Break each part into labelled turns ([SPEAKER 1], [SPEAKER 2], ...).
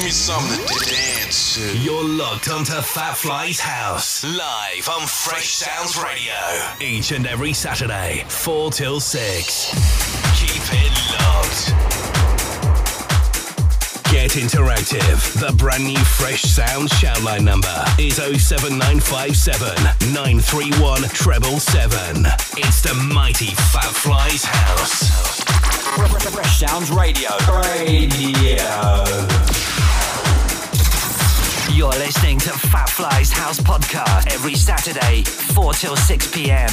[SPEAKER 1] Give me something to dance to.
[SPEAKER 2] You're locked onto Fat Fly's House, live on Fresh Sounds Radio. Each and every Saturday, 4 till 6. Keep it locked. Get interactive. The brand new Fresh Sounds shoutline number is 07957 931 777. It's the mighty Fat Fly's House.
[SPEAKER 3] Fresh Sounds Radio. Radio.
[SPEAKER 4] You're listening to Fat Fly's House Podcast every Saturday, 4 till 6 p.m.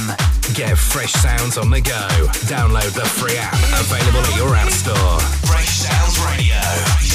[SPEAKER 2] Get fresh sounds on the go. Download the free app available at your app store. Fresh Sounds Radio.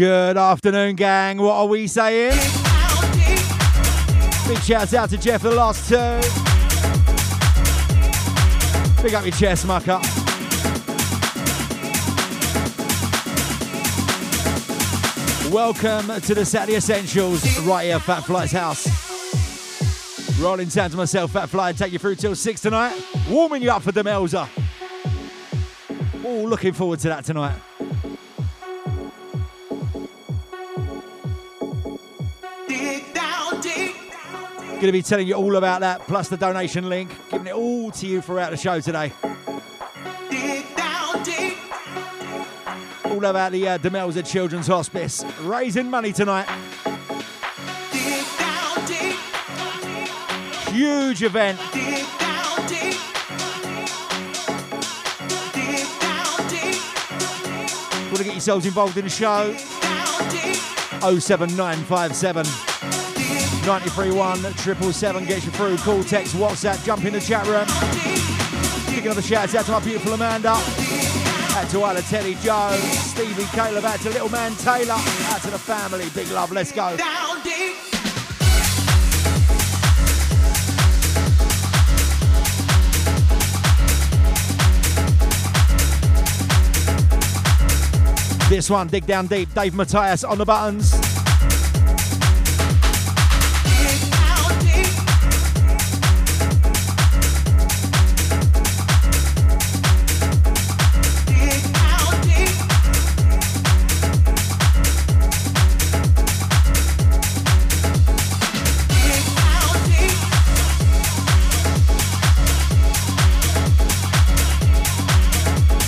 [SPEAKER 5] Good afternoon, gang. What are we saying? Big shouts out to Jeff for the last two. Big up your chest, mucker. Welcome to the Saturday Essentials right here, at Fat Fly's house. Rolling sound to myself, Fat Fly, take you through till six tonight. Warming you up for Demelza. Oh, looking forward to that tonight. Going to be telling you all about that, plus the donation link, giving it all to you throughout the show today. All about the uh, Demelza Children's Hospice, raising money tonight. Huge event. Want to get yourselves involved in the show? 07957 931 777 gets you through. Call, text, WhatsApp, jump in the chat room. Picking up the shouts out to my beautiful Amanda. Out to Isla Teddy Joe, Stevie Caleb, out to little man Taylor, out to the family. Big love, let's go. This one, dig down deep. Dave Matthias on the buttons.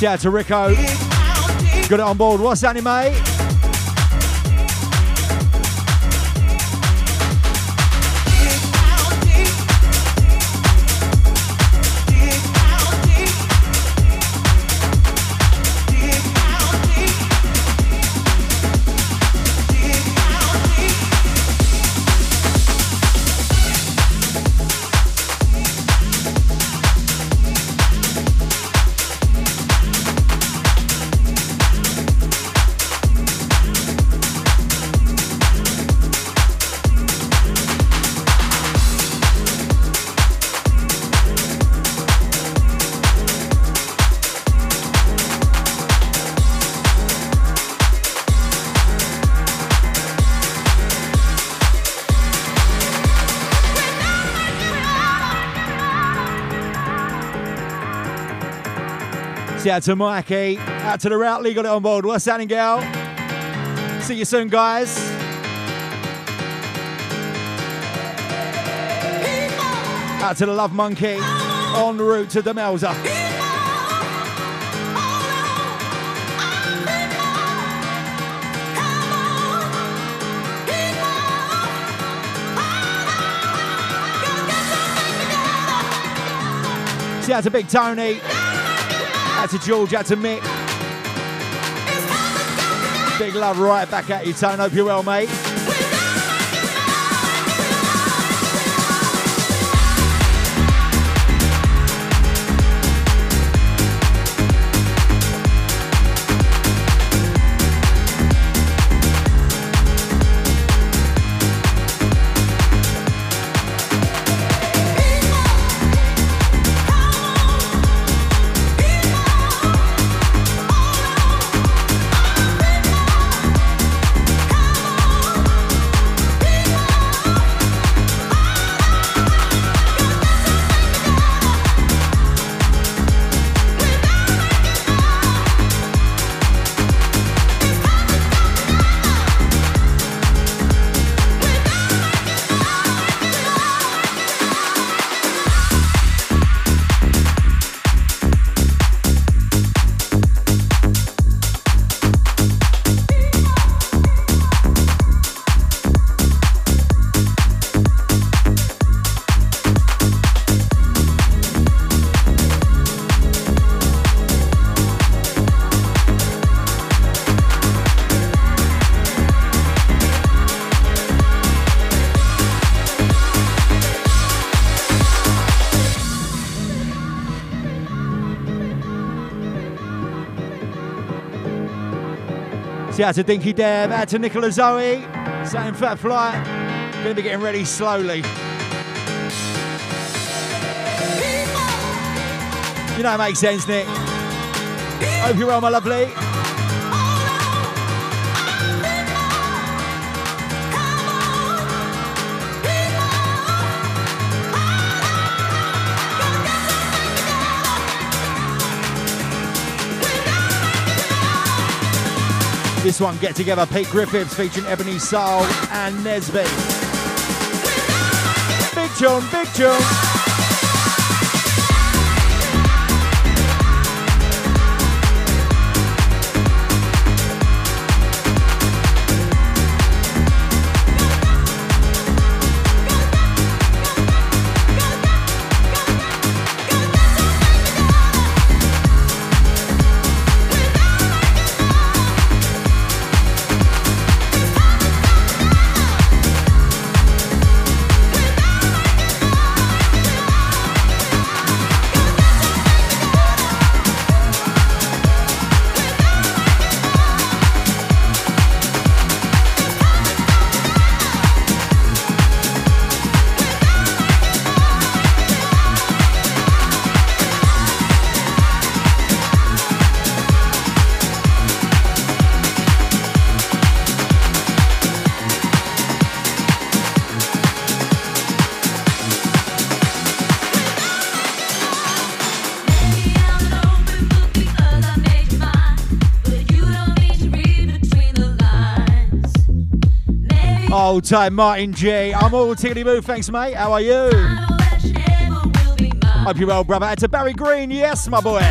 [SPEAKER 5] Shout out to Rico. Got it on board. What's happening, mate? Out to Mikey. Eh? Out to the route legal on board. What's happening, girl? See you soon, guys. Out to the Love Monkey. En route to Demelza. Shout out to Big Tony. Out to George, out to Mick. Big love right back at you, Tone. Hope you're well, mate. Shout out to Dinky Deb, out to Nicola Zoe, saying Fat Flight. Gonna be getting ready slowly. You know it makes sense, Nick. Hope you're well, my lovely. This one, Get Together, Pete Griffiths featuring Ebony Soul and Nesby. Big tune, big tune. Old time Martin G. I'm all tickety boo. Thanks, mate. How are you? Hope you're well, brother. It's a Barry Green. Yes, my boy.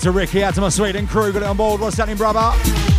[SPEAKER 5] To Ricky, out to my Sweden crew, got it on board. What's happening, brother?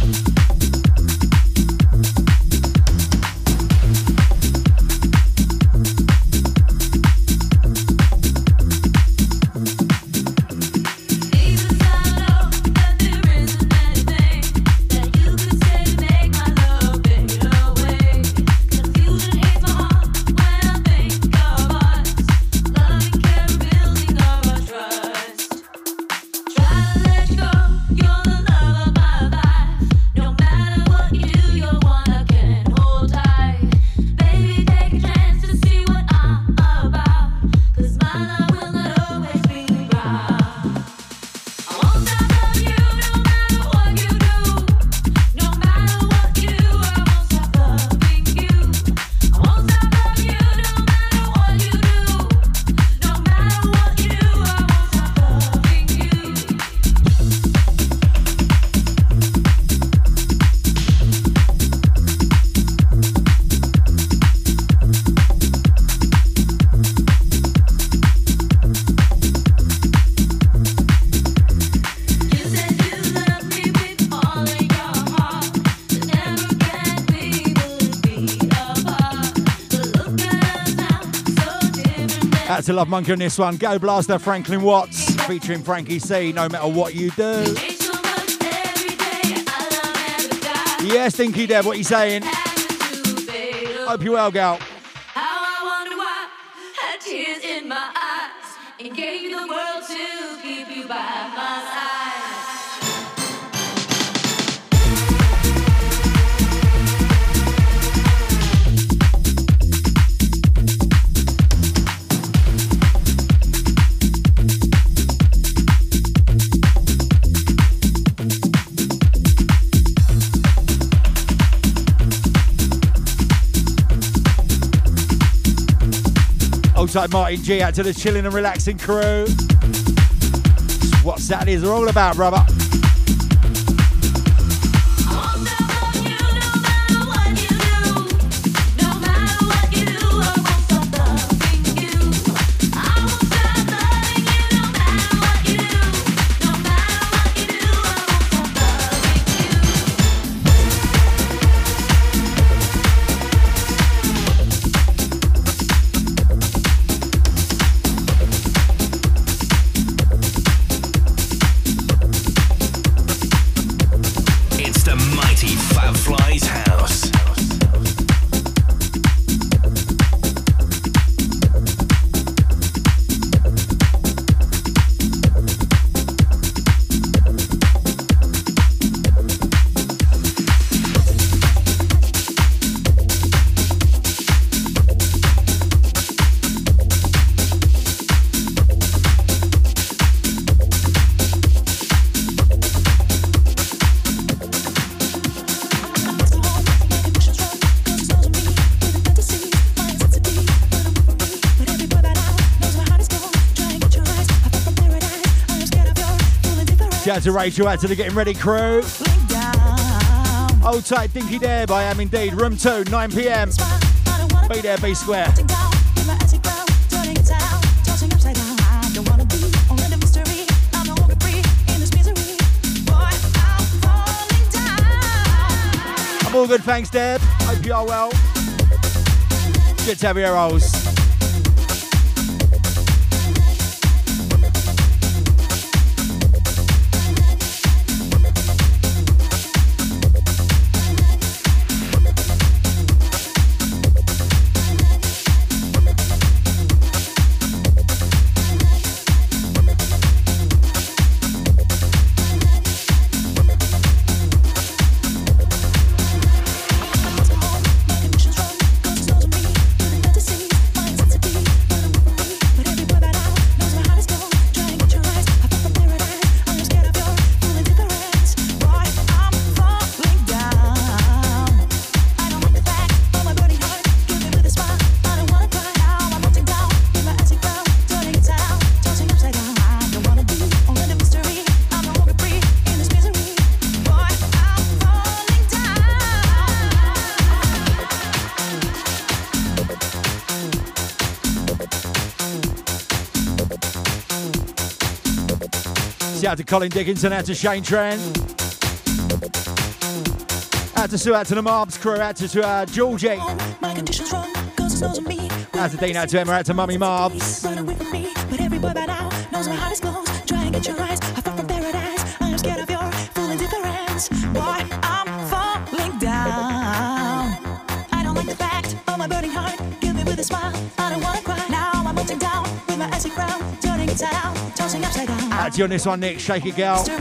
[SPEAKER 6] To Love Monkey on this one. Go Blaster Franklin Watts featuring Frankie C. No matter what you do. Yeah, Stinky Deb, what you saying? Hope you well, gal. Like Martin G out to the chilling and relaxing crew. what Saturdays are all about, brother. To Rachel, out to the Getting Ready crew. Hold tight, Dinky Dare I am indeed. Room 2, 9 pm. Be there, be square. I'm all good, thanks, Deb. Hope you are well. Good to have your rolls. Out to Colin Dickinson, out to Shane Trent. Out to Sue, out to the Marbs crew, out to, uh, Georgie. Out to Dean, out to Emma, out to Mummy Marbs. Out to you on this one, Nick. Shake it, girl. To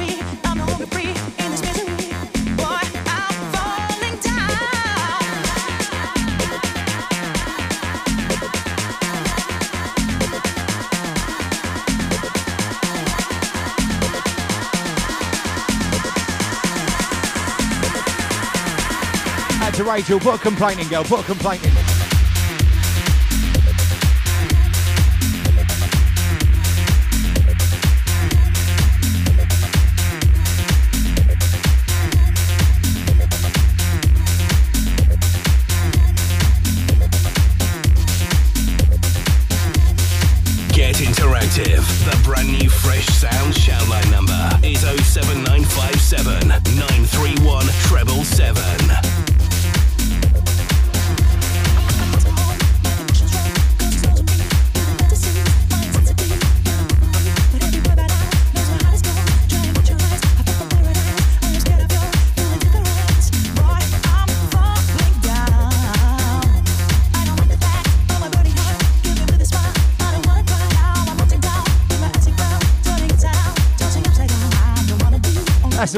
[SPEAKER 6] Rachel. Put a complaining, girl. Put a complaining.
[SPEAKER 5] That's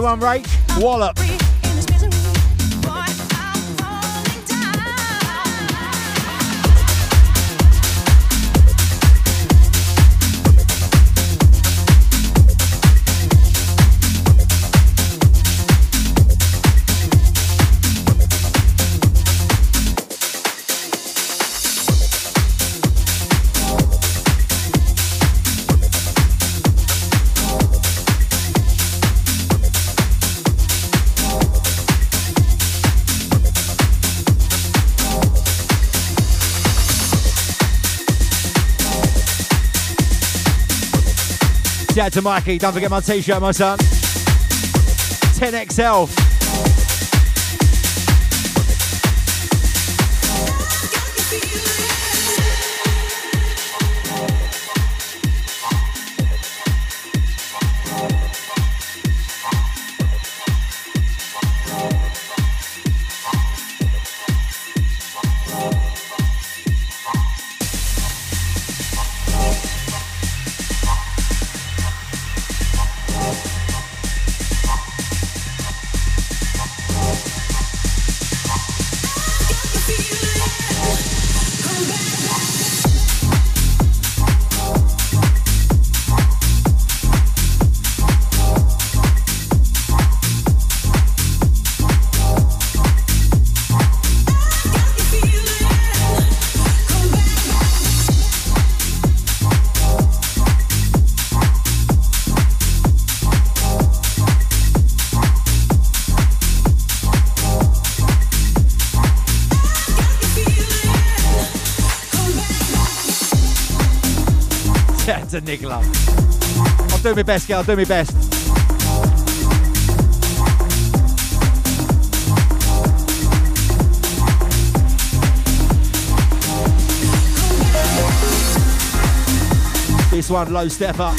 [SPEAKER 5] one, Rach. Wallop. Shout out to Mikey. Don't forget my t-shirt, my son. 10XL. Do my best, girl. Do my best. This one, low stepper.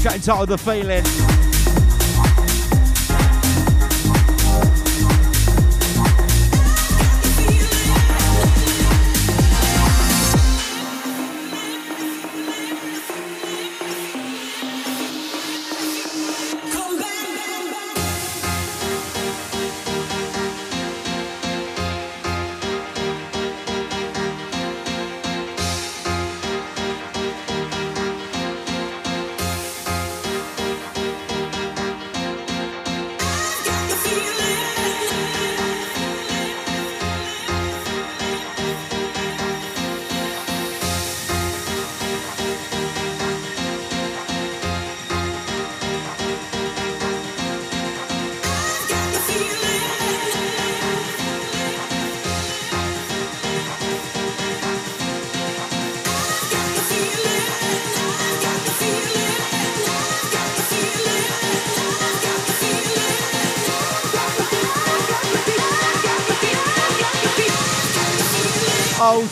[SPEAKER 5] Track entitled The Feeling.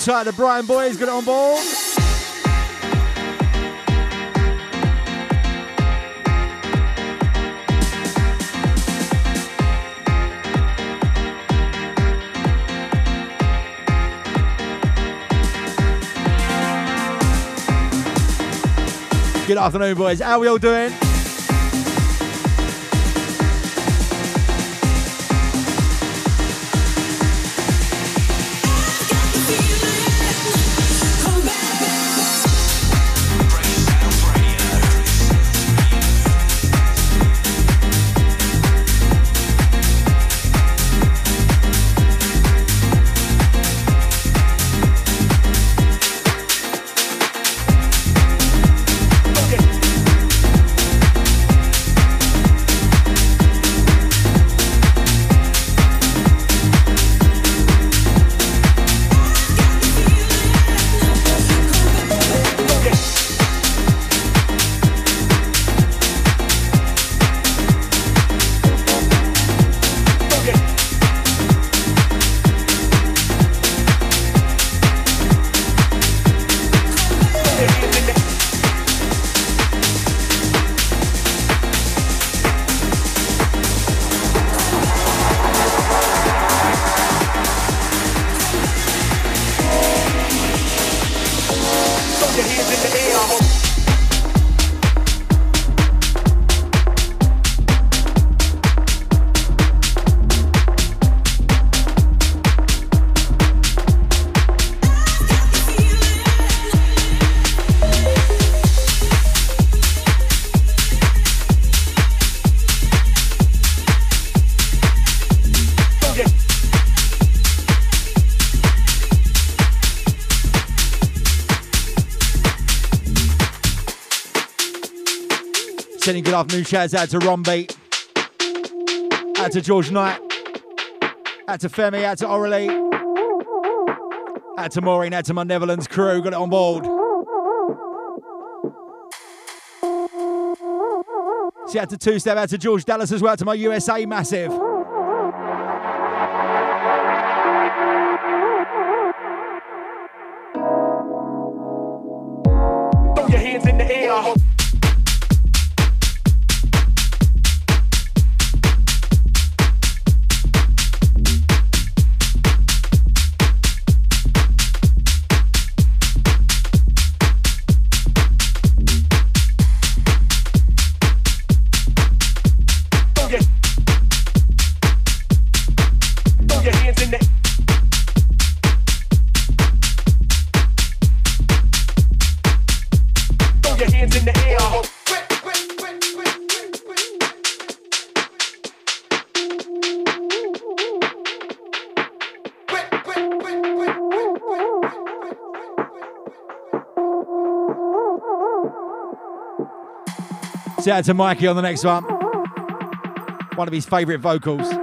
[SPEAKER 5] Hold tight, the Brian boys got it on board. Good afternoon, boys. How are we all doing?
[SPEAKER 7] Sending good afternoon shouts out to Ron Out to George Knight. Out to Femi, out to Aurelie. Out to Maureen, out to my Netherlands crew. Got it on board. See out to Two Step, out to George Dallas as well, to my USA massive. See out to Mikey on the next one. One of his favourite vocals.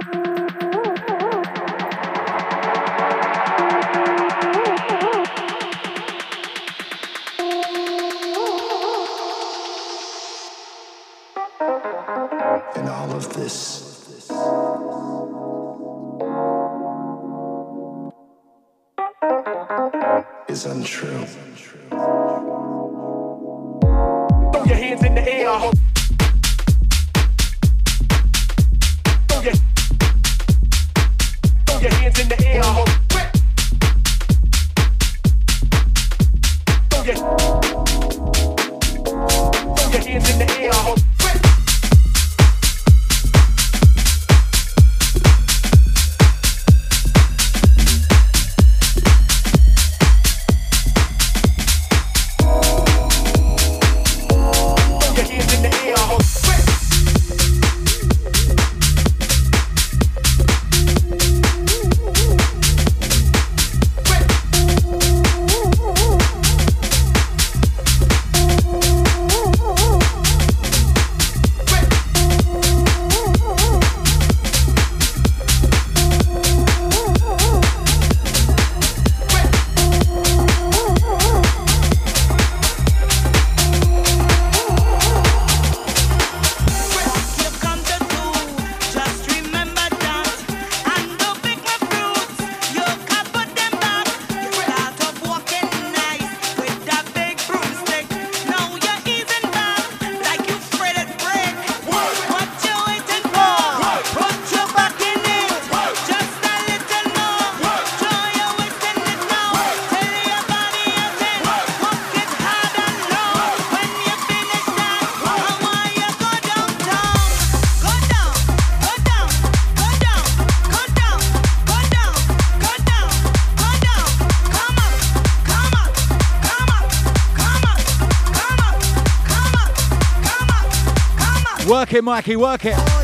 [SPEAKER 7] Work it, Mikey, work it.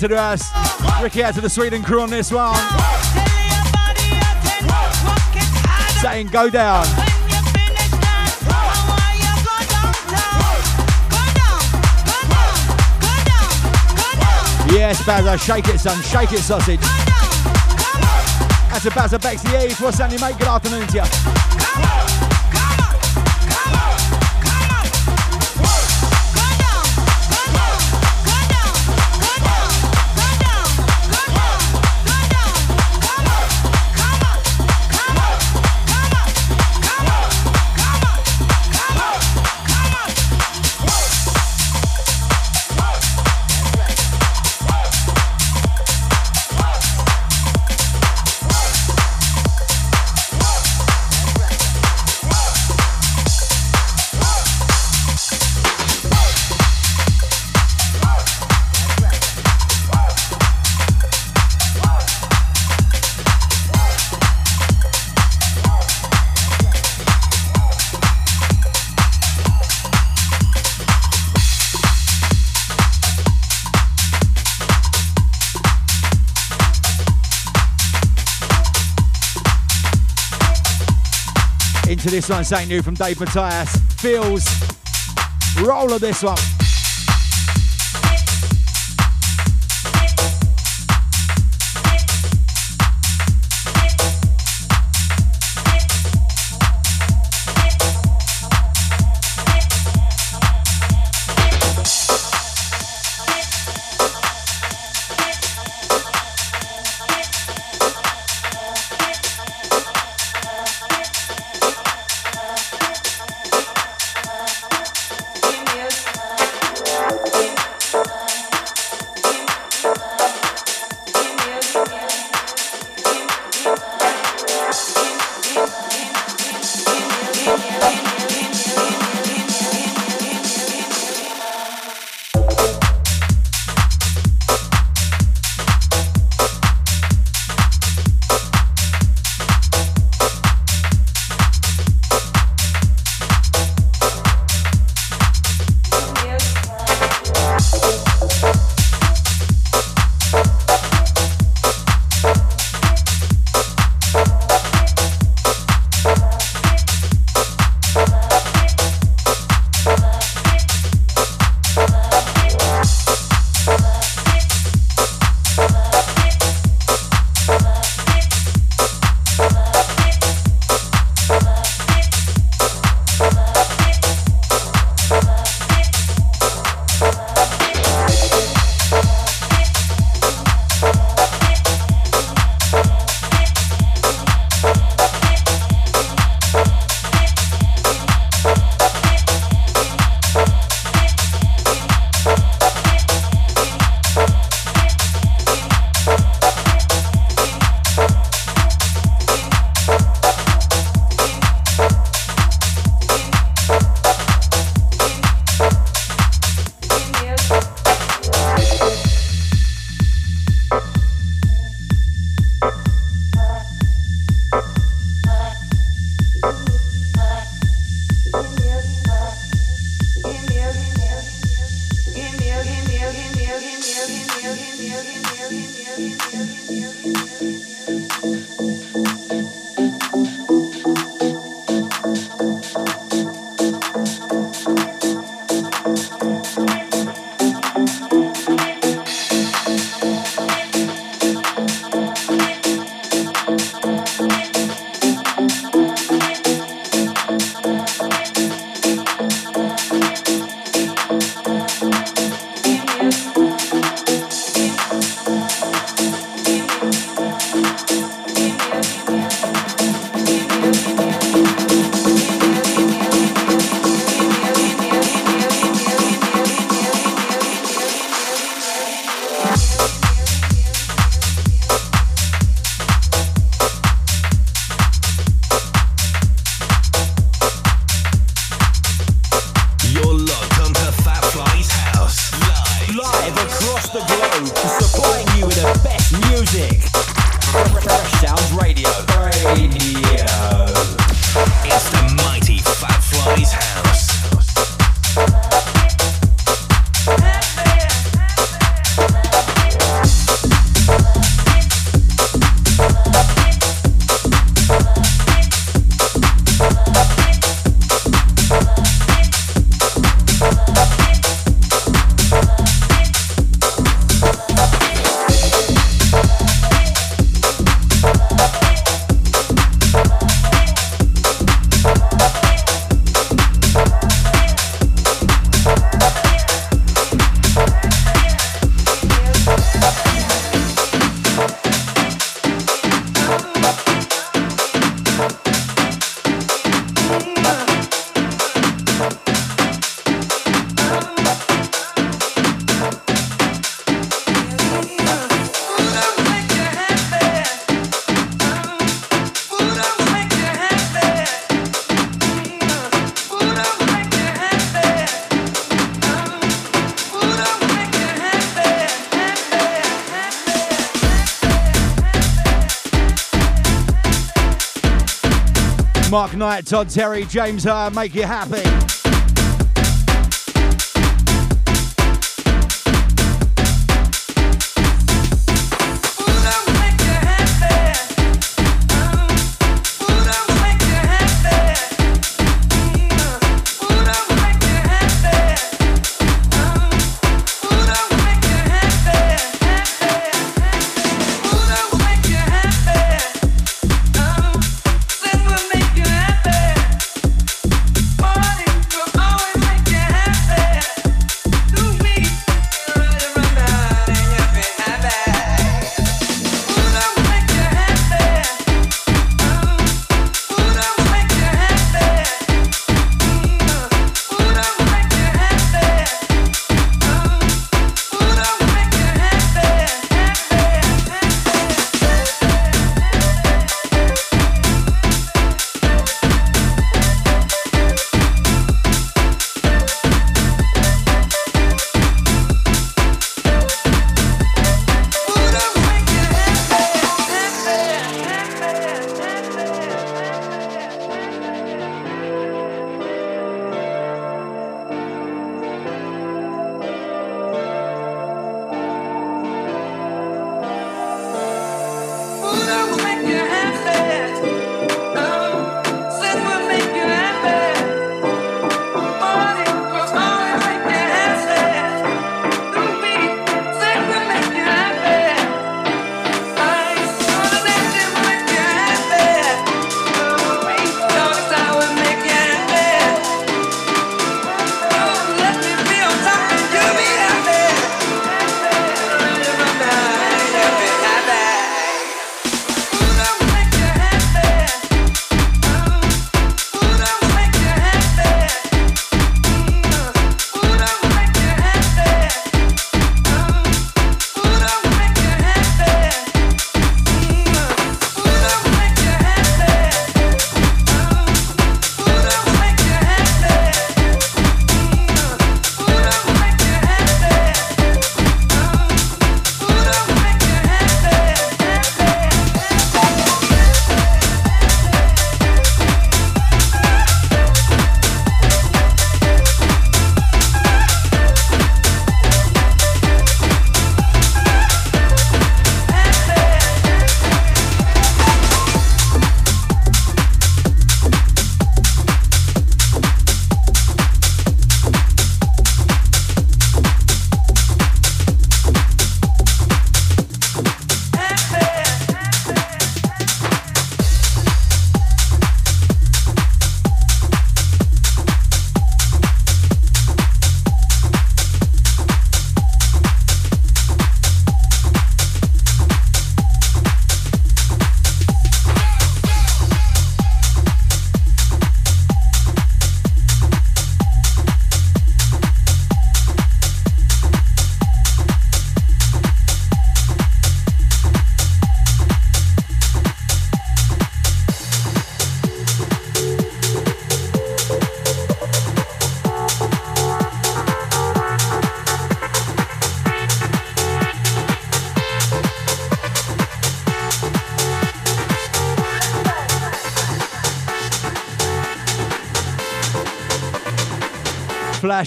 [SPEAKER 7] To the. Ricky out to the Sweden crew on this one. Saying go down. Yes, Bazza, shake it, son. Shake it, sausage. That's a Bazza Bexy Eves. What's happening, mate? Good afternoon to you. Into this one, something new from Dave Matthias. Feels. Roll of this one. Mark Knight, Todd Terry, James uh, make you happy.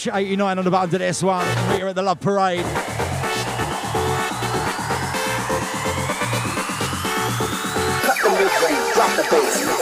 [SPEAKER 5] Flash 89 on the button to this one. Meet her at the Love Parade.
[SPEAKER 8] Cut the mid-range, drop the bass.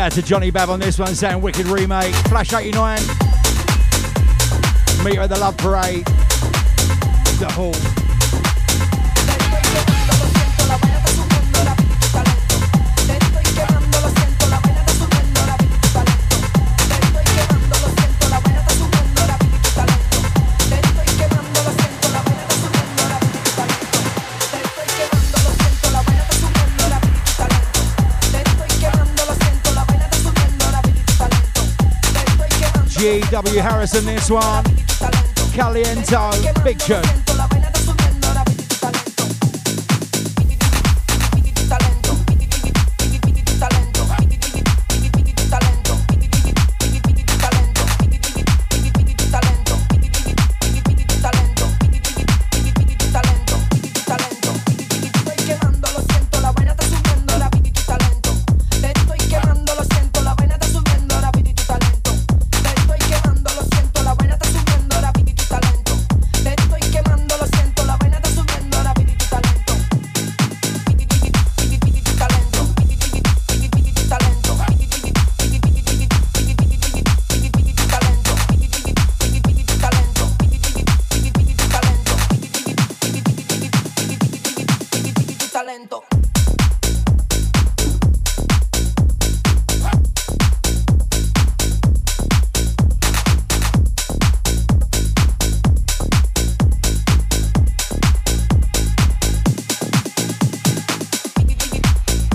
[SPEAKER 5] Shout out to Johnny Bab on this one, saying Wicked Remake. Flash 89. Meet her at the Love Parade. The Hall. GW Harrison, this one. Caliento, big tune.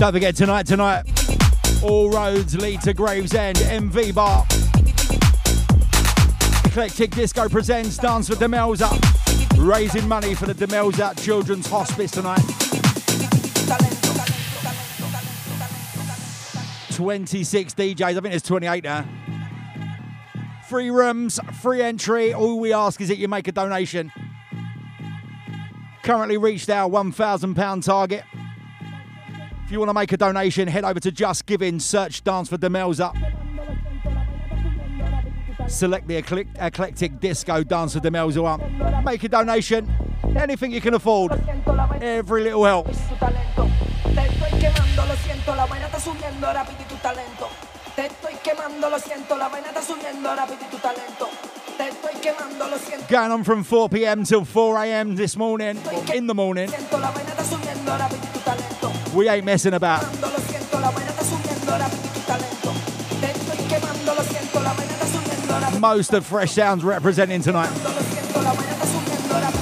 [SPEAKER 5] Don't forget tonight, tonight, all roads lead to Gravesend, MV Bar. Eclectic Disco presents Dance for Demelza, raising money for the Demelza Children's Hospice tonight. 26 DJs, I think there's 28 now. Free rooms, free entry. All we ask is that you make a donation. Currently reached our £1,000 target. If you want to make a donation, head over to Just Giving, search Dance for Demelza. Select the eclectic disco dance for Demelza up. Make a donation, anything you can afford. Every little helps. Going on from 4 p.m. till 4 a.m. this morning, in the morning. We ain't messing about. Most of Fresh Sounds representing tonight.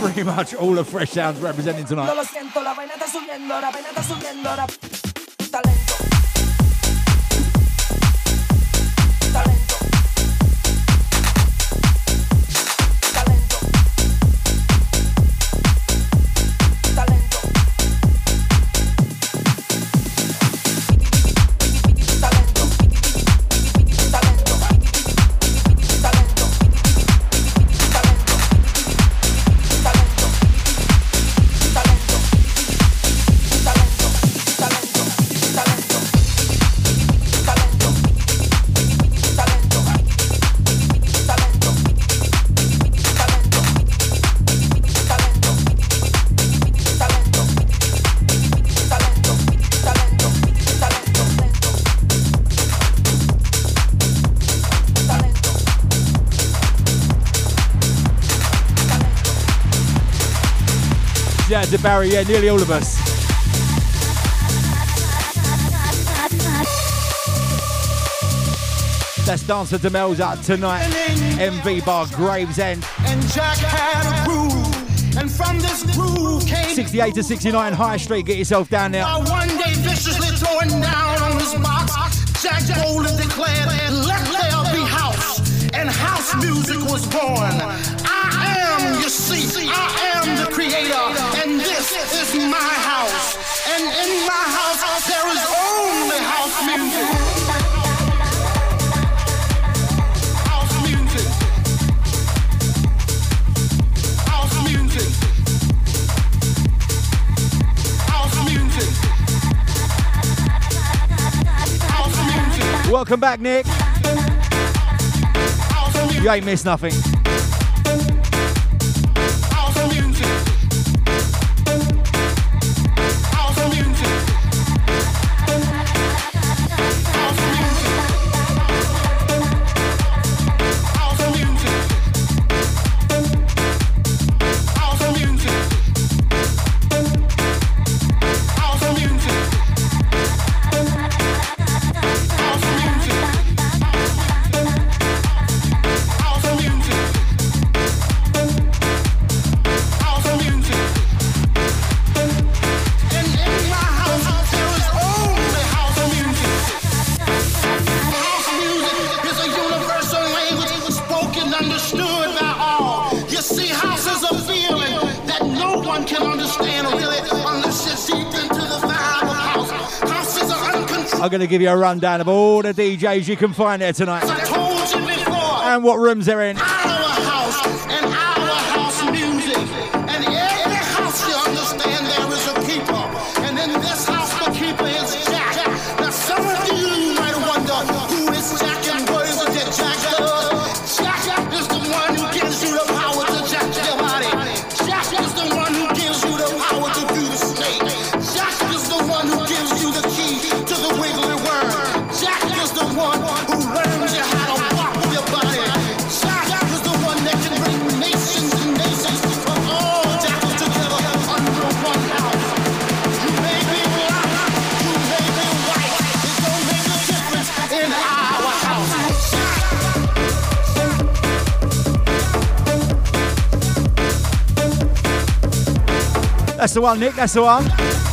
[SPEAKER 5] Pretty much all of Fresh Sounds representing tonight. To Barry, yeah, nearly all of us. That's Dancer Demel's out tonight. MV Bar Gravesend.
[SPEAKER 9] And Jack had a groove, and from this groove came
[SPEAKER 5] 68 to 69 High Street. Get yourself down there.
[SPEAKER 9] Now one day viciously throwing down on his box, Jack boldly declared, "Let there be house," and house music was born. My house. And in my house there is only house music. House music. House music. House music. House music.
[SPEAKER 5] Welcome back, Nick. You ain't missed nothing. Going to give you a rundown of all the DJs you can find there tonight
[SPEAKER 9] I told you before.
[SPEAKER 5] and what rooms they're in.
[SPEAKER 9] The one,
[SPEAKER 5] Nick. That's the one.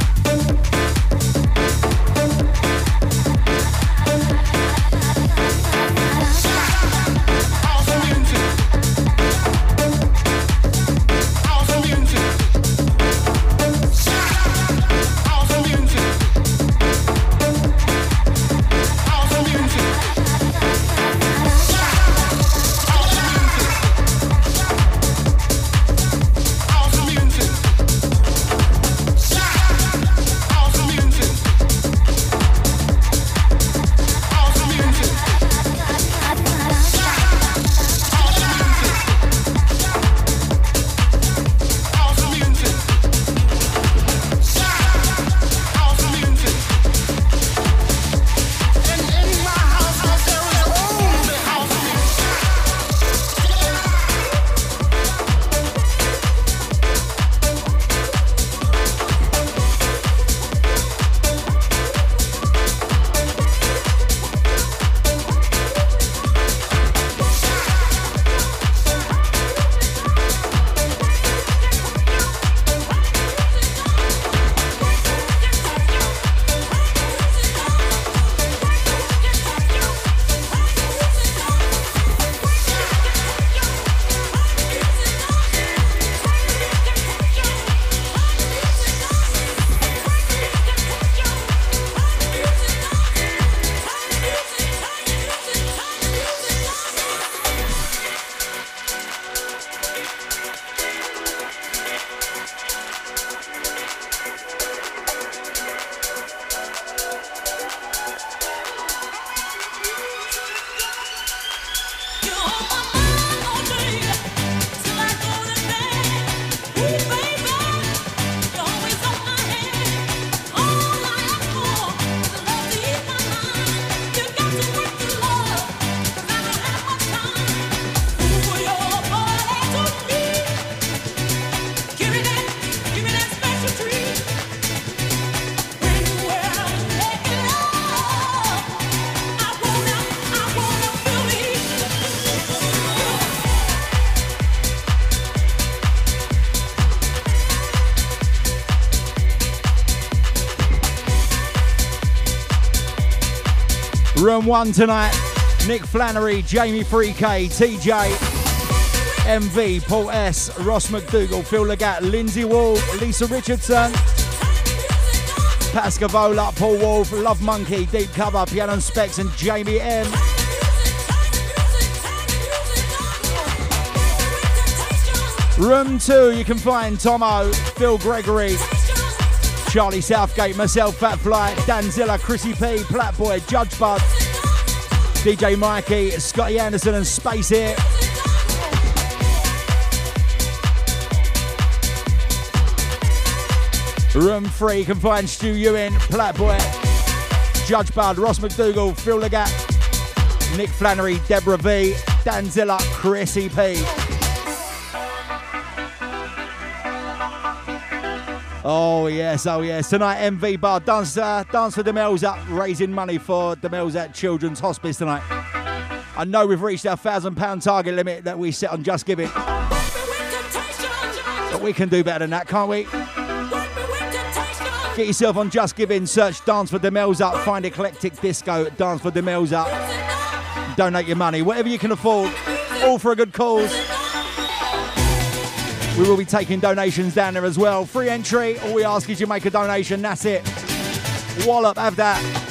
[SPEAKER 5] Room one tonight. Nick Flannery, Jamie 3K, TJ, MV, Paul S, Ross McDougal, Phil Legat, Lindsay Wall, Lisa Richardson, Pascavola, Paul Wolf, Love Monkey, Deep Cover, Piano and Specs, and Jamie M. Room two, you can find Tomo, Phil Gregory, Charlie Southgate, myself, Fat Fly, Danzilla, Chrissy P, Platboy, Judge Bud, DJ Mikey, Scotty Anderson, and Space here. Room three, you can find Stu Ewing, Platboy, Judge Bud, Ross McDougal, Phil Legat, Nick Flannery, Deborah V, Danzilla, Chrissy P. Oh yes, oh yes. Tonight MV Bar dance uh, dance for Demelza, raising money for Demelza Children's Hospice tonight. I know we've reached our thousand pound target limit that we set on Just Giving. But we can do better than that, can't we? Get yourself on Just Giving, search Dance for Demelza, find Eclectic Disco, Dance for Demelza. Donate your money, whatever you can afford, all for a good cause. We will be taking donations down there as well. Free entry, all we ask is you make a donation, that's it. Wallop, have that.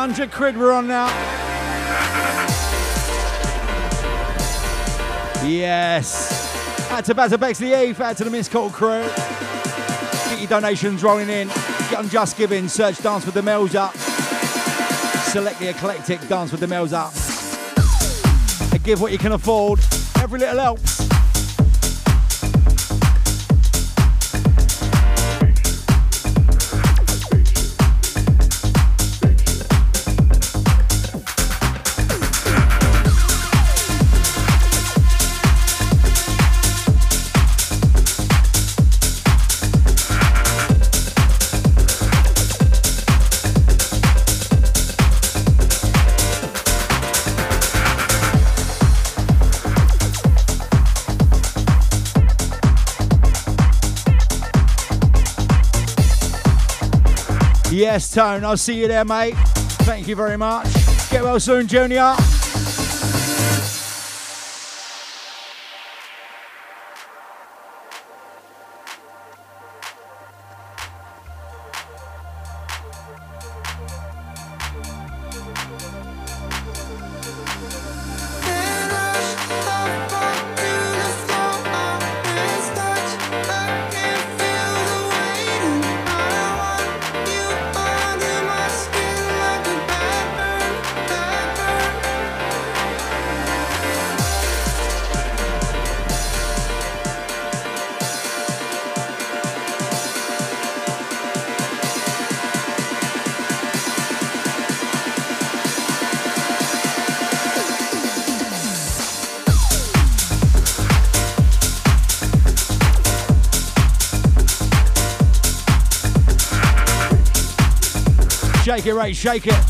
[SPEAKER 5] 100 quid we're on now. Yes. Out to Bazza Bex the Eve, out to the Miss Call crew. Get your donations rolling in. Get on Just Giving, search Dance with Demelza. Select the eclectic Dance with Demelza. And give what you can afford. Every little help. Yes, Tone, I'll see you there, mate. Thank you very much. Get well soon, Junior. Shake it, right, shake it.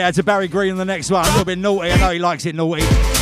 [SPEAKER 5] out
[SPEAKER 10] to
[SPEAKER 11] Barry Green on the next one. A little bit naughty. I know he likes it naughty.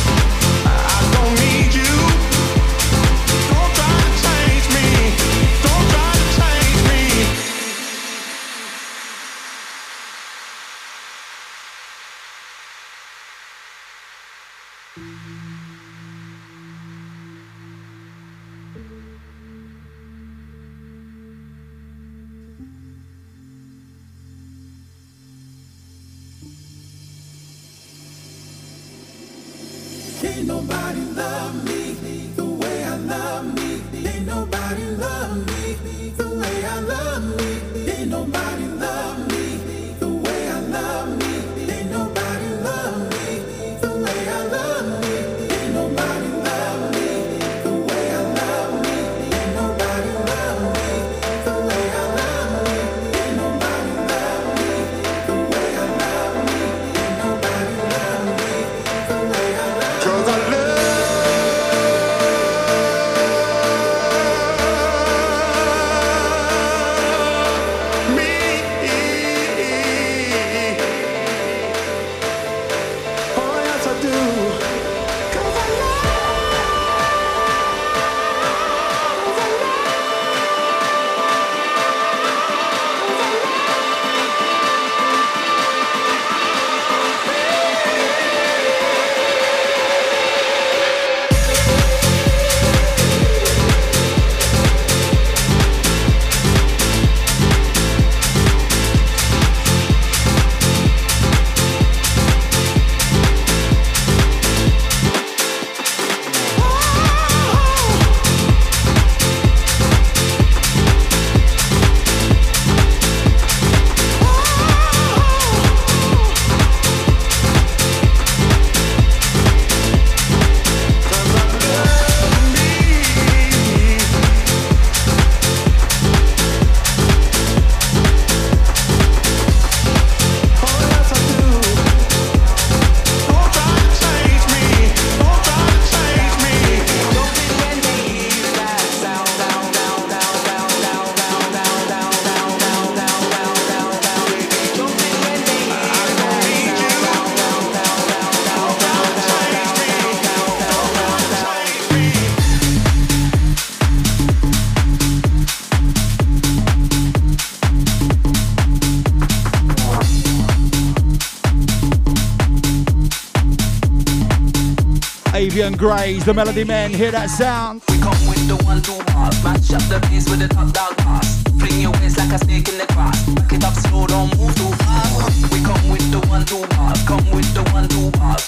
[SPEAKER 5] Avian Greys, the Melody Men, hear that sound.
[SPEAKER 7] We come with the one two bars, match up the with the top. Fling your waist like a snake in the grass. Back it up slow, don't move too fast. We come with the one two bars, come with the one two bars.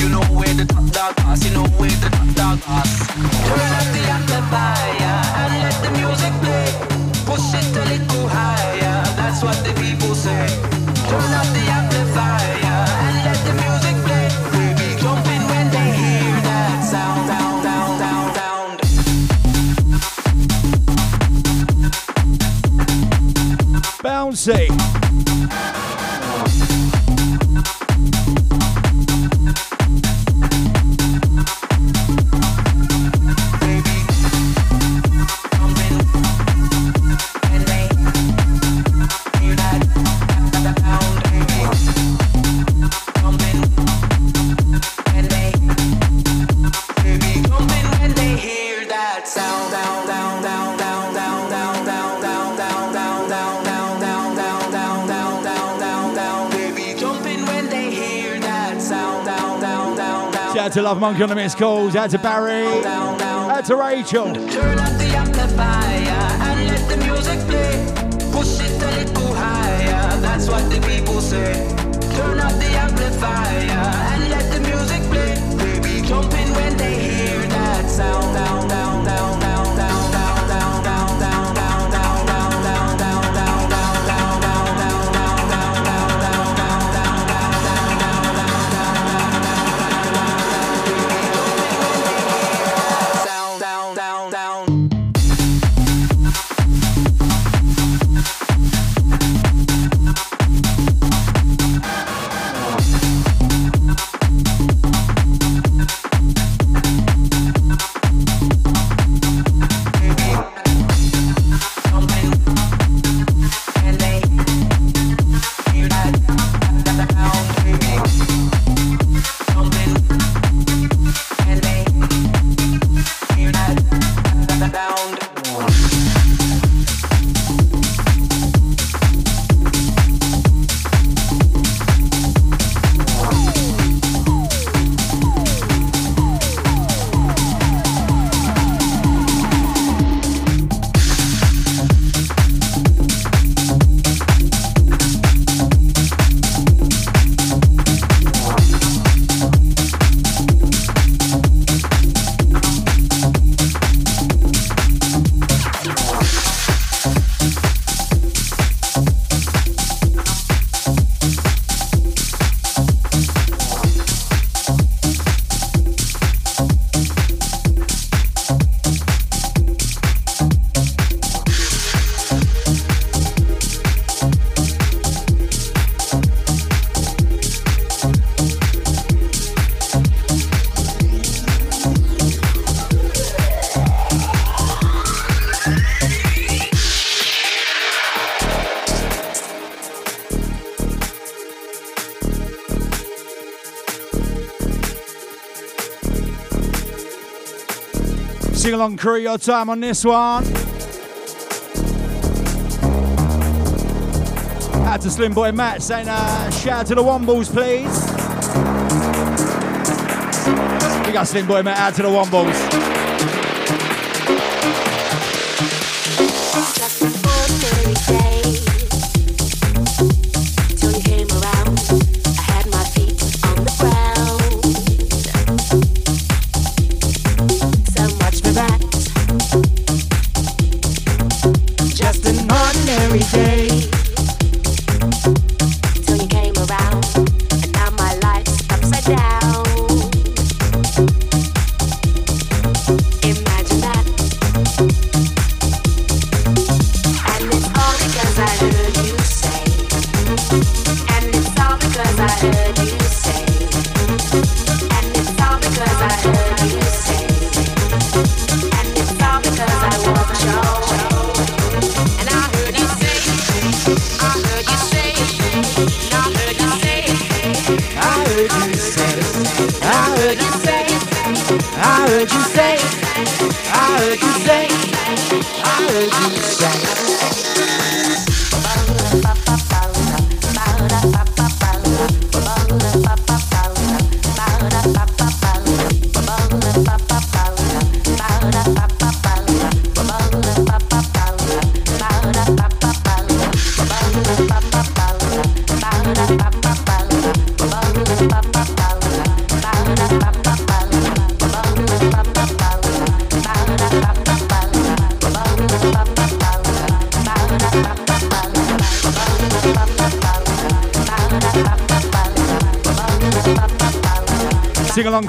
[SPEAKER 7] You know where the top bass, you know where the top bass. Turn up the amplifier
[SPEAKER 5] Love Monkey on the missed calls. Out to Barry. Out to Rachel.
[SPEAKER 7] Turn up the amplifier and let the music play. Push it a little higher, that's what the people say. Turn up the amplifier
[SPEAKER 5] Sing along crew your time on this one. Out to Slim Boy Matt saying uh, shout out to the Wombles, please. We got Slim Boy Matt out to the Wombles.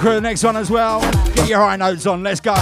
[SPEAKER 12] Crew, the next one as well. Get your high notes on, let's go.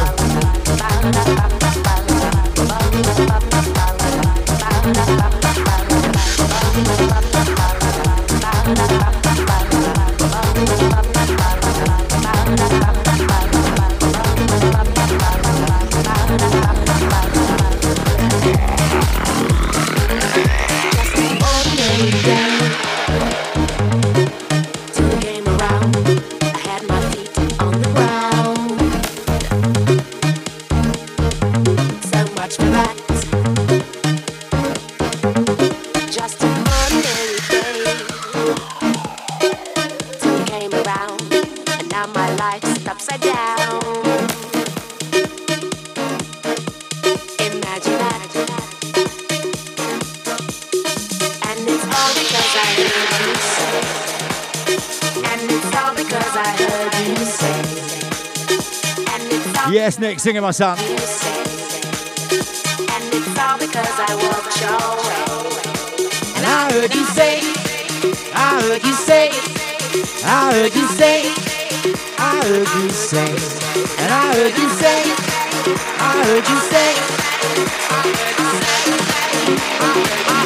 [SPEAKER 12] Singing my son.
[SPEAKER 4] And it's all because I walked your way. And I heard you say, I heard you say, I heard you say, I heard you say, and I heard you say, I heard you say.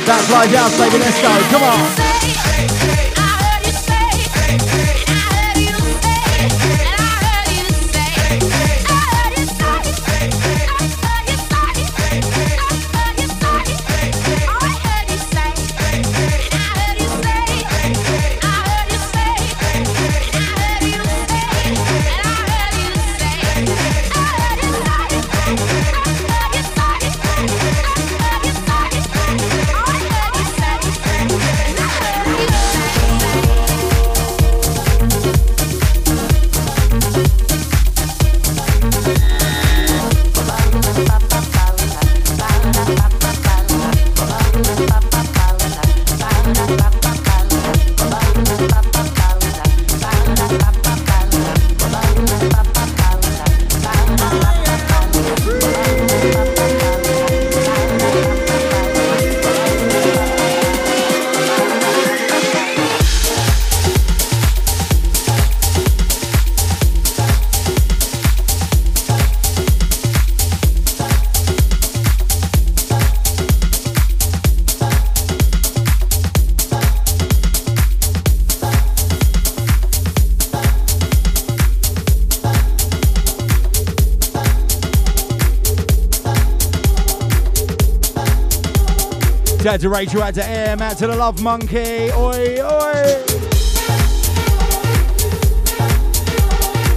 [SPEAKER 12] That flies out, baby, let's go. Come on. Out to Rachel, out to Air, out to the Love Monkey. Oi, oi.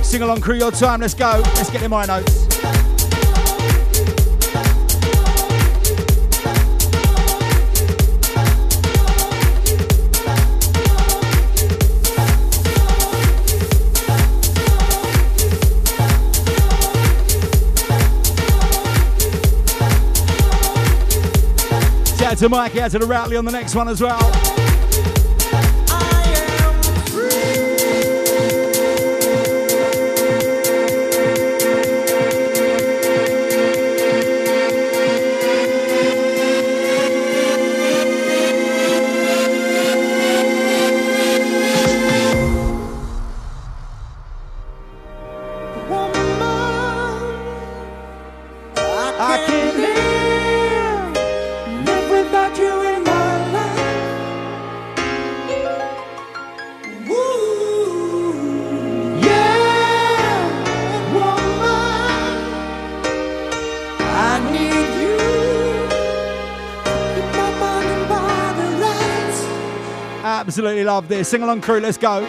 [SPEAKER 12] Sing along crew your time, let's go. Let's get in my notes. Out to Mike, out to the Routley on the next one as well. Love this. Sing along, crew. Let's go. No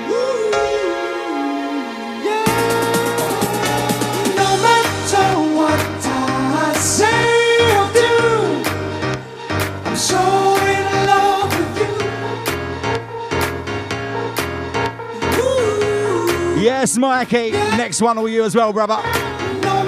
[SPEAKER 12] matter what I say or do, I'm so in love with you. Yes, Mikey. Next one, all you as well, brother. No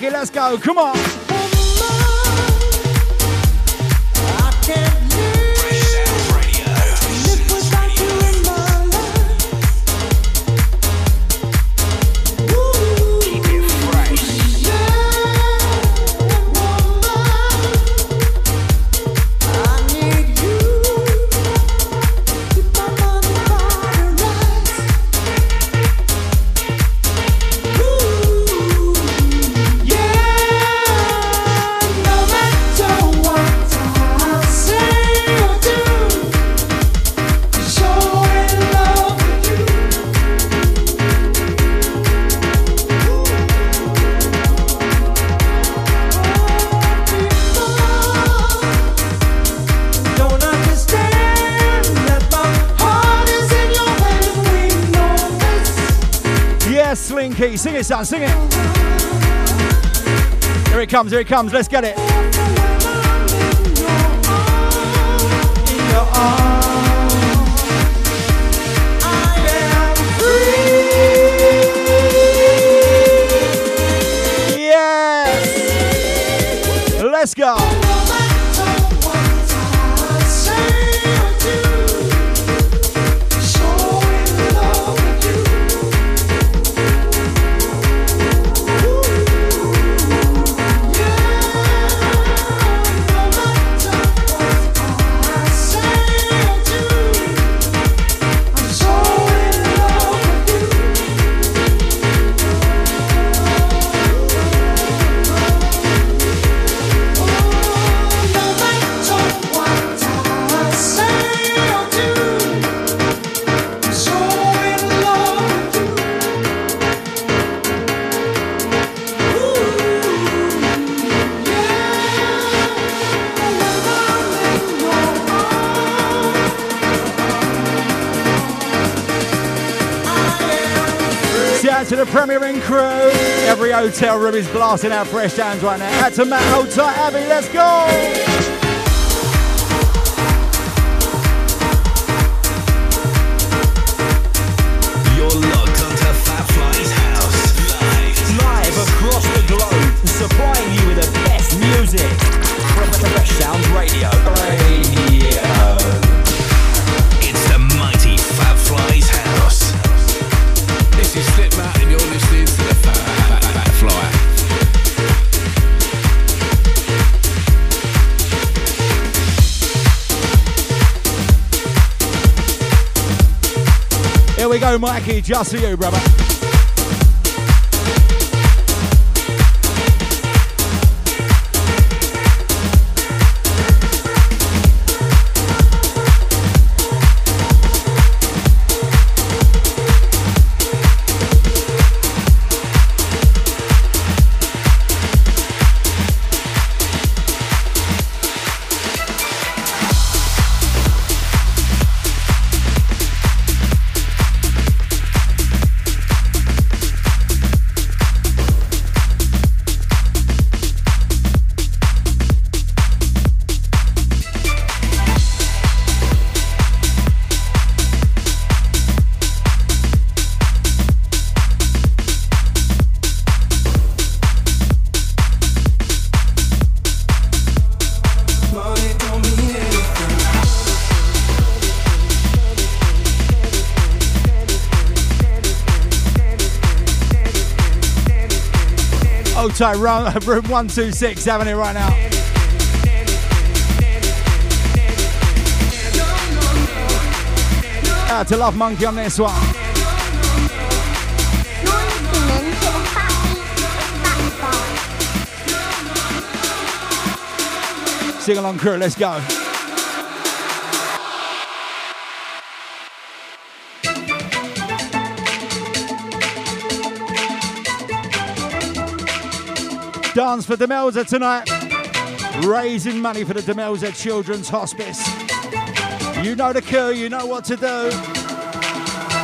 [SPEAKER 12] It, Let's go. Come on.
[SPEAKER 11] Key. Sing it, son, sing it. Here it comes, here it comes. Let's get it. Yes! Let's go. To the premiering crew. Every hotel room is blasting out fresh sounds right now. Out to Matt tight, Abby, let's go. Mikey, just for you, brother. Room, room 126, having it right now. Out to Love Monkey on this one. Sing along crew, let's go. Dance for Demelza tonight. Raising money for the Demelza Children's Hospice. You know the cue, you know what to do.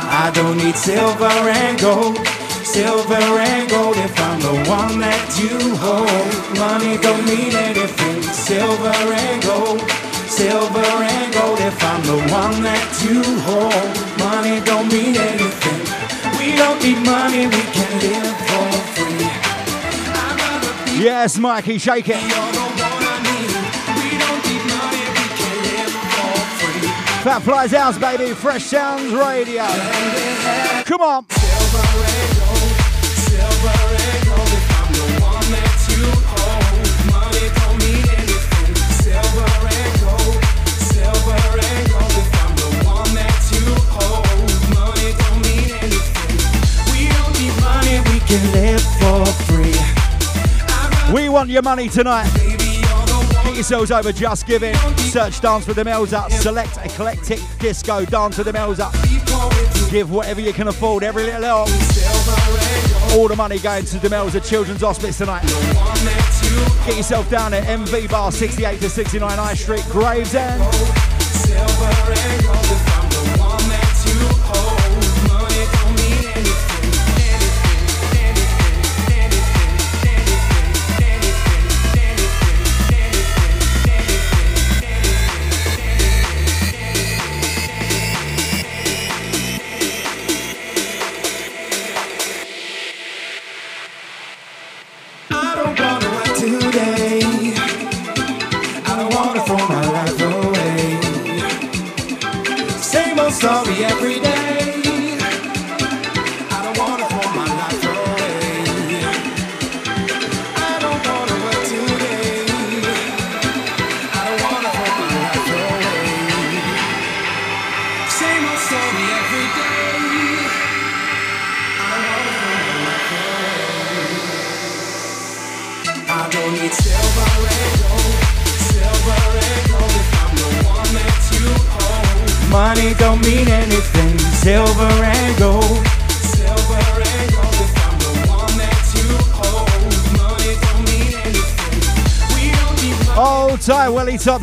[SPEAKER 5] I don't need silver and gold, silver and gold if I'm the one that you hold. Money don't mean anything, silver and gold, silver and gold if I'm the one that you hold. Money don't mean anything. We don't need money, we can live.
[SPEAKER 11] Yes, Mikey, shake it. Fat Flies House, baby. Fresh Sounds Radio. Come on.
[SPEAKER 5] Can live for.
[SPEAKER 11] We want your money tonight. Get yourselves over Just Giving. Search Dance with Demelza. Select Eclectic Disco. Dance with Demelza. Give whatever you can afford. Every little help. All the money going to Demelza Children's Hospice tonight. Get yourself down at MV Bar 68 to 69 High Street, Gravesend.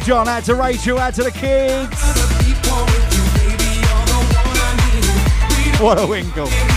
[SPEAKER 5] John, out to Rachel, out to the kids. What a winkle.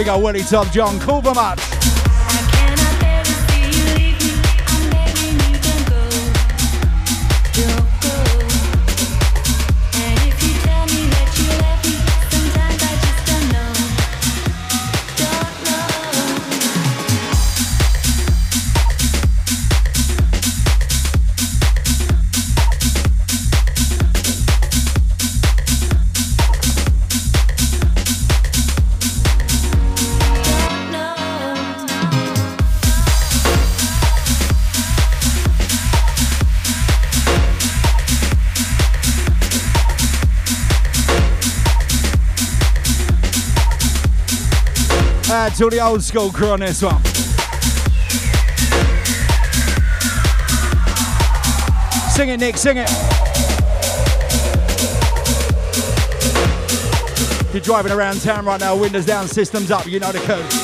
[SPEAKER 5] big go Willie Top, John. Cool
[SPEAKER 13] match. to
[SPEAKER 5] the old school crew on this one. Sing it, Nick, sing it. You're driving around town right now, windows down, systems up, you know the code.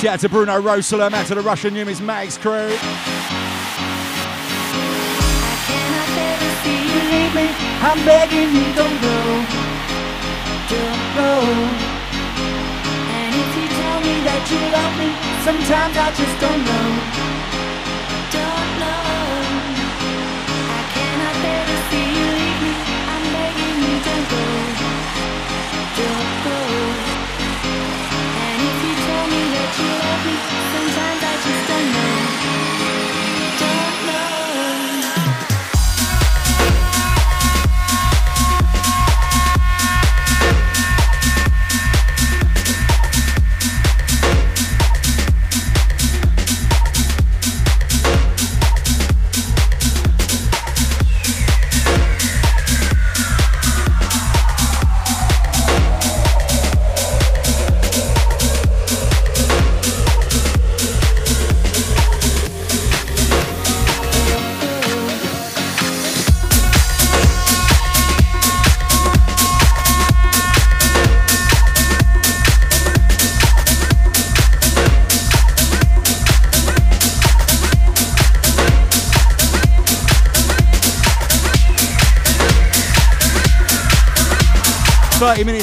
[SPEAKER 5] Shout out to Bruno Rosalem, out to the Russian
[SPEAKER 13] Numis Mags crew.
[SPEAKER 5] I'm begging you, don't go,
[SPEAKER 13] don't go. And if you tell me that you love me, sometimes I just don't know.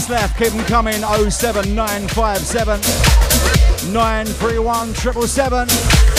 [SPEAKER 5] left. Keep them coming. 07957 931 777.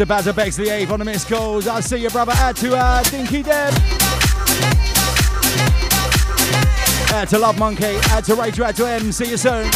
[SPEAKER 5] To Bazza Bexley Eve on the missed calls. I see you, brother. Add to uh, Dinky Deb. Add to Love Monkey. Add to Rachel. Add to M. See you soon.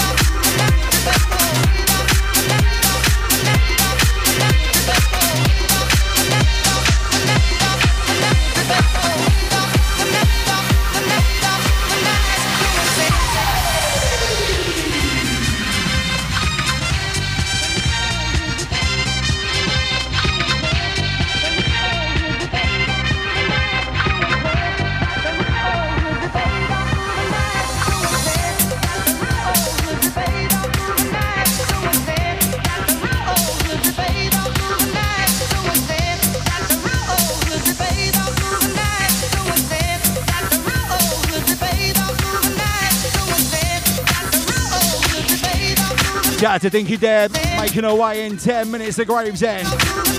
[SPEAKER 5] To Dinky Deb, making her way in 10 minutes to Gravesend.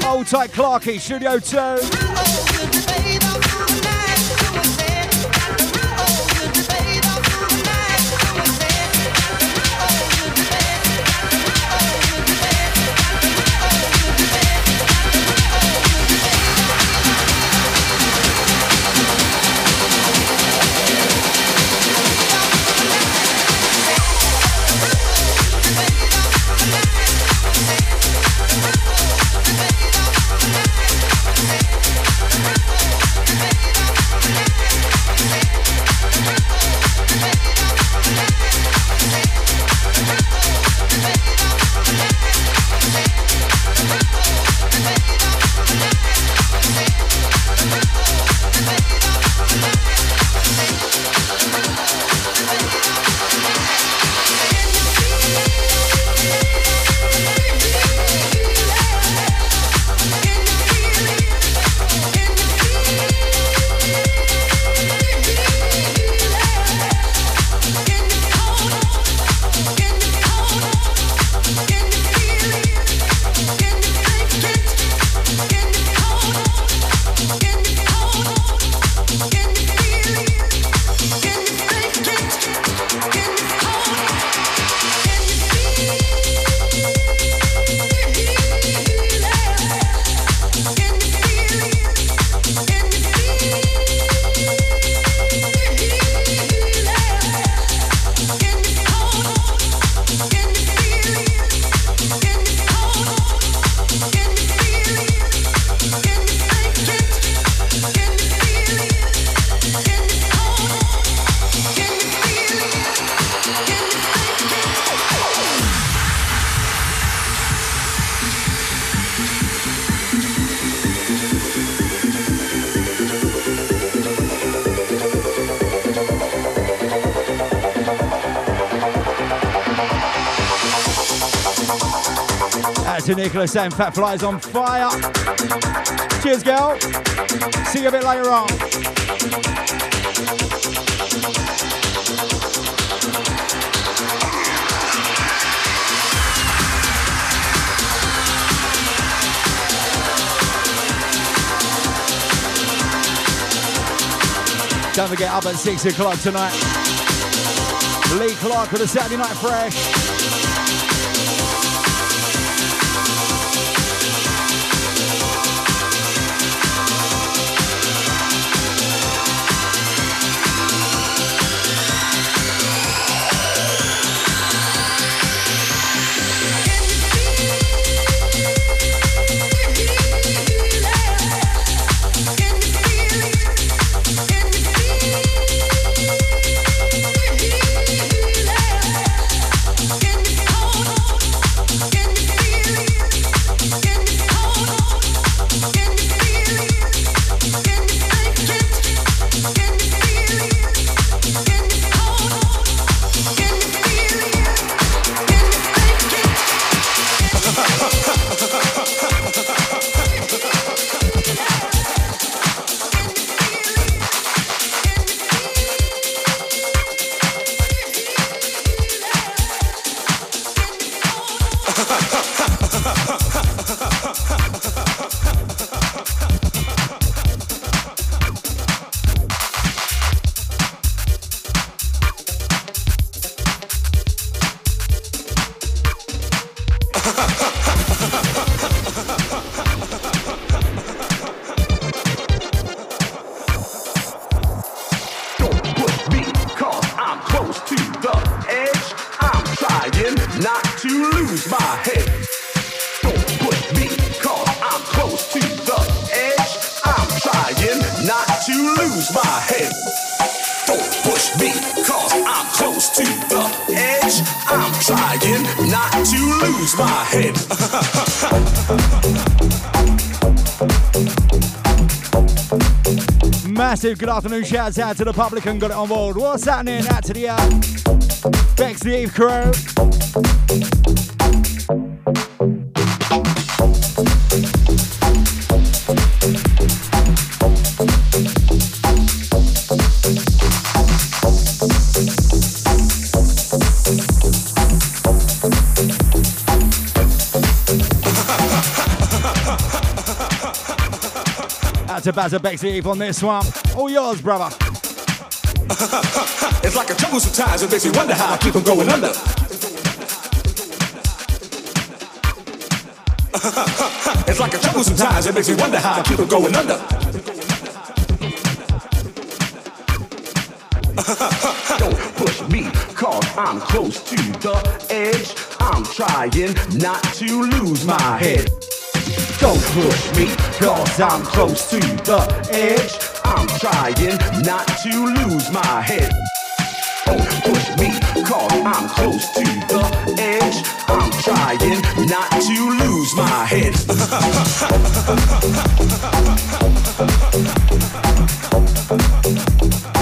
[SPEAKER 5] Hold tight, Clarky, Studio 2. Nicholas saying Fat Fly's on fire. Cheers, girl. See you a bit later on. Don't forget, up at 6 o'clock tonight. Lee Clark with a Saturday Night Fresh. Massive good afternoon shouts out to the public and got it on board. What's happening? Out to the uh, Bex the Eve crew. To Bazza Bex Eve on this one. All yours, brother.
[SPEAKER 14] it's like a jungle sometimes, it makes me wonder how I keep from going under. it's like a jungle sometimes, it makes me wonder how I keep from going under.
[SPEAKER 15] Don't push me, cause I'm close to the edge. I'm trying not to lose my head. Don't push me, cause I'm close to the edge. I'm trying not to lose my head. Don't push me, cause I'm close to the edge. I'm trying not to lose my head.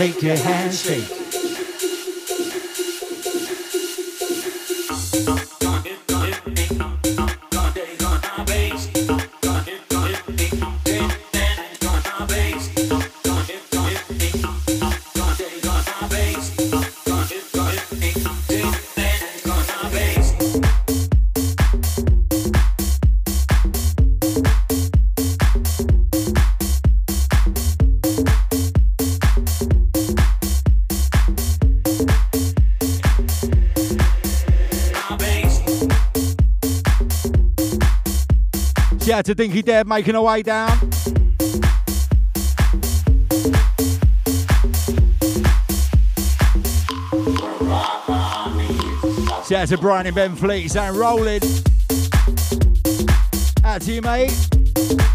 [SPEAKER 16] Take your
[SPEAKER 5] head. out to Dinky Deb making her way down. Shout out to Brian and Ben Fleet, sound rolling. Out to you, mate.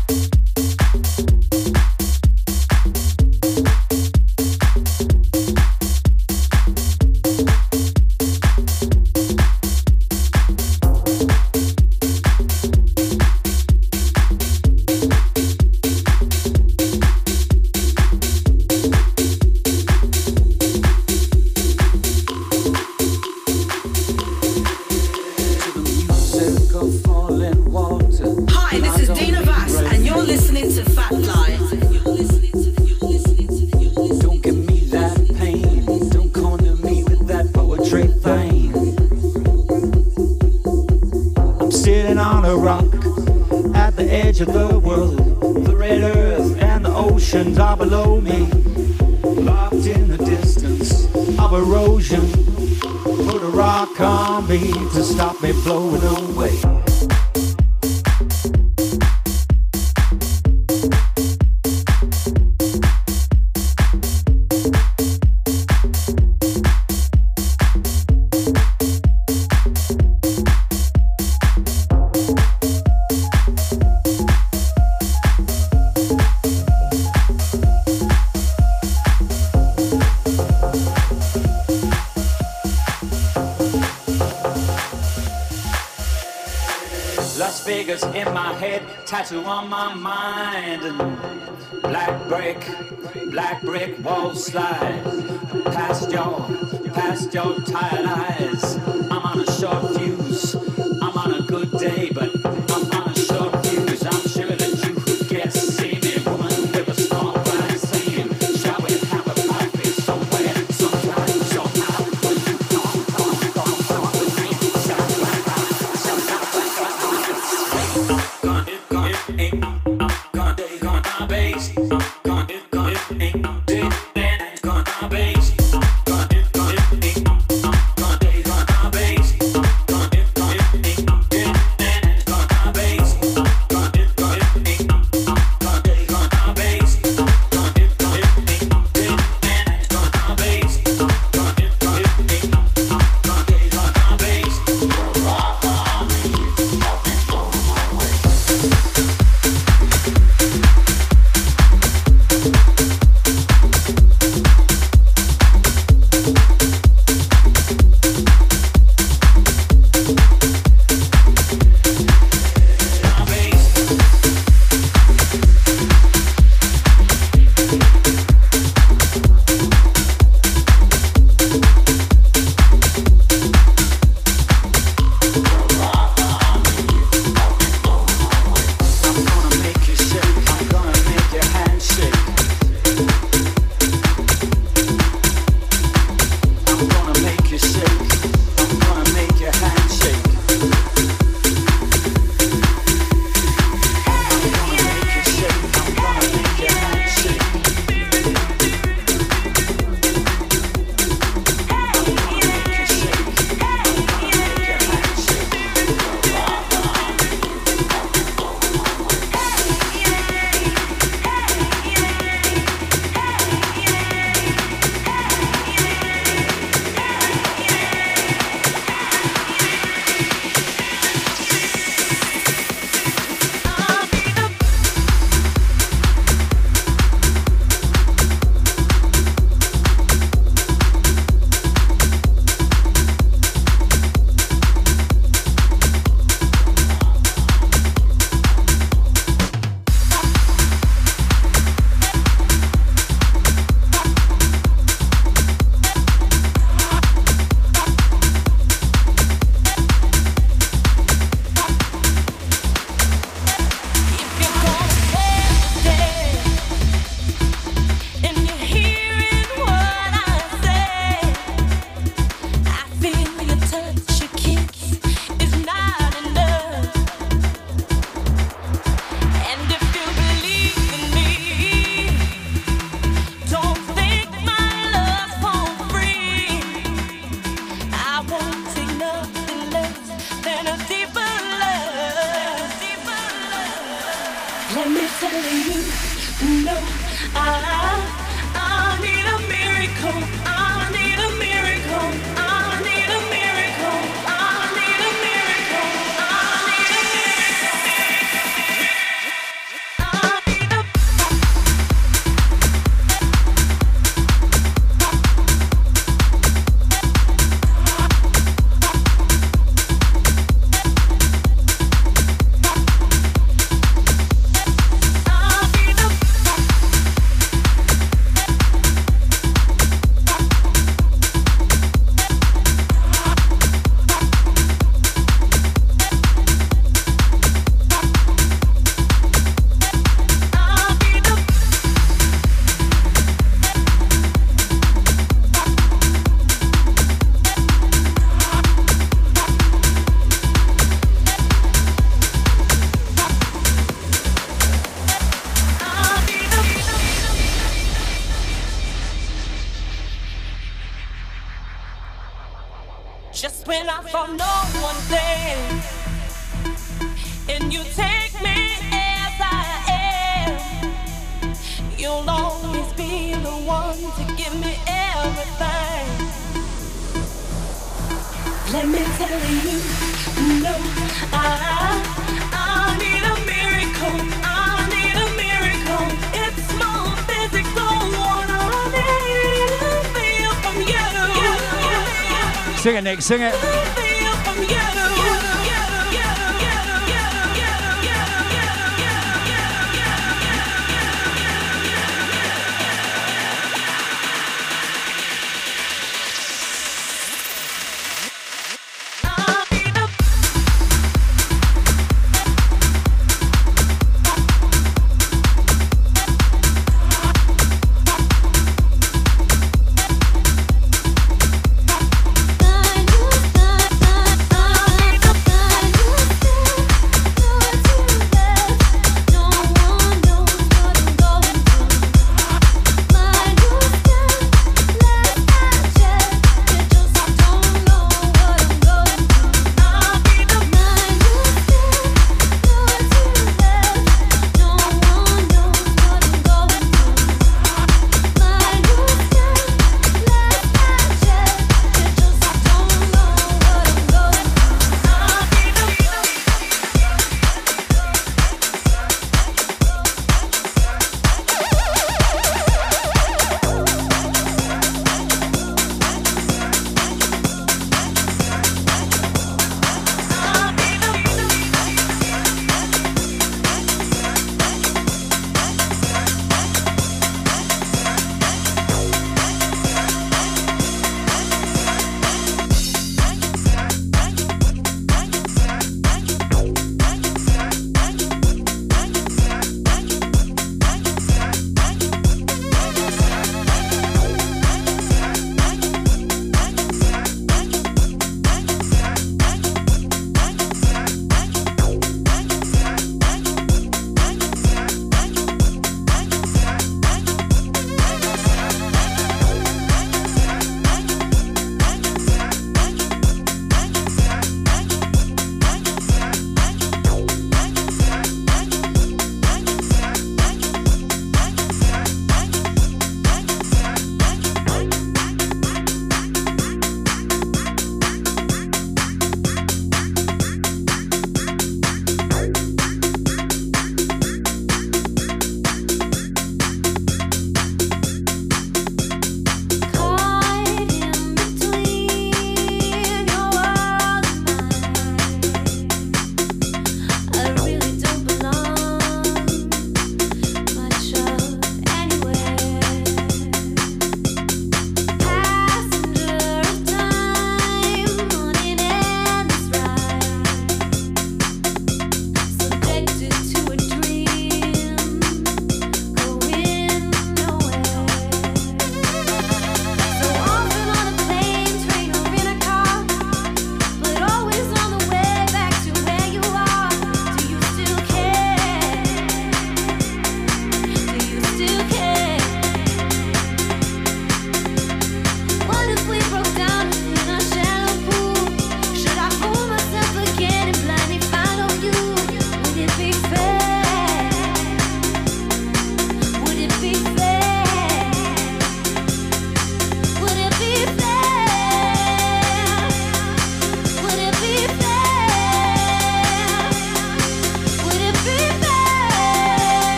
[SPEAKER 7] Sing it, Sing it.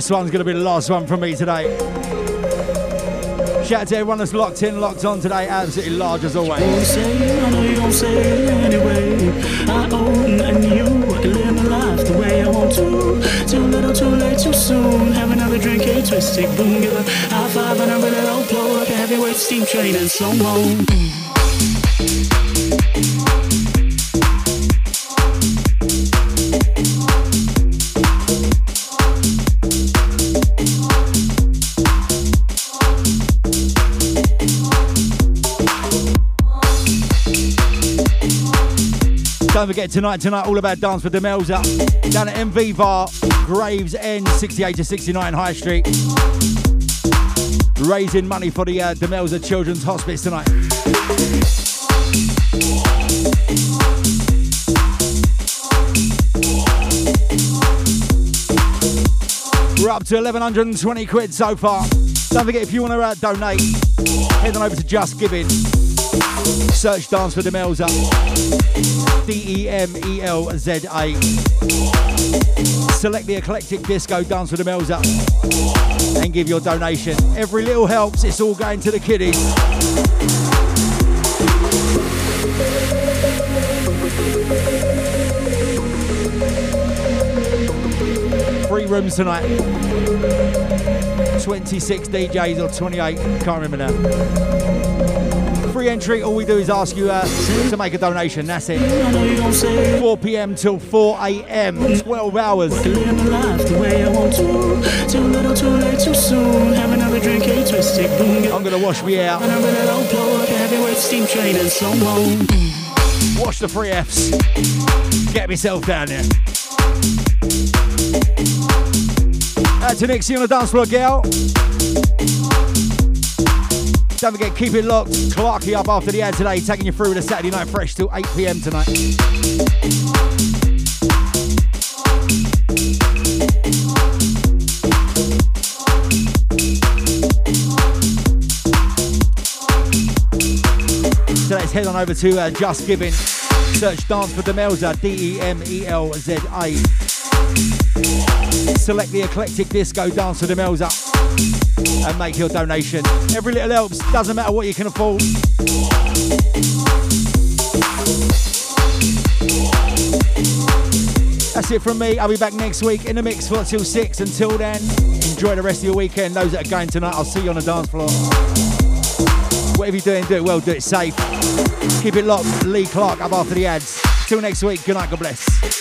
[SPEAKER 5] This one's going to be the last one from me today. Shout out to everyone that's locked in, locked on today. Absolutely large as always.
[SPEAKER 11] I. I. I I. Too little, too late, too soon. Have another drink, a boom. Give a high five and low blow a heavyweight steam train in slow mo.
[SPEAKER 5] Forget tonight, tonight, all about dance for Demelza. Down at MV Bar, Gravesend, 68 to 69 High Street. Raising money for the uh, Demelza Children's Hospice tonight. We're up to 1120 quid so far. Don't forget if you want to uh, donate, head on over to JustGiving. Search Dance for Demelza. D E M E L Z A. Select the eclectic disco Dance for Demelza and give your donation. Every little helps, it's all going to the kiddies. Three rooms tonight. 26 DJs or 28, can't remember now. Free entry, all we do is ask you uh, to make a donation, that's it. 4 pm till 4 am, 12 hours. I'm gonna wash me out. Watch the free Fs. Get myself down there. Out to Nixie on the dance floor, girl. Don't forget, keep it locked. Clarky up after the ad today, taking you through the Saturday Night Fresh till 8 pm tonight. So let's head on over to uh, JustGiving. Search Dance for Demelza, D E M E L Z A. Select the eclectic disco Dance for Demelza and make your donation. Every little helps, doesn't matter what you can afford. That's it from me. I'll be back next week in the mix for till six. Until then, enjoy the rest of your weekend. Those that are going tonight, I'll see you on the dance floor. Whatever you're doing, do it well, do it safe. Keep it locked. Lee Clark up after the ads. Till next week, good night, God bless.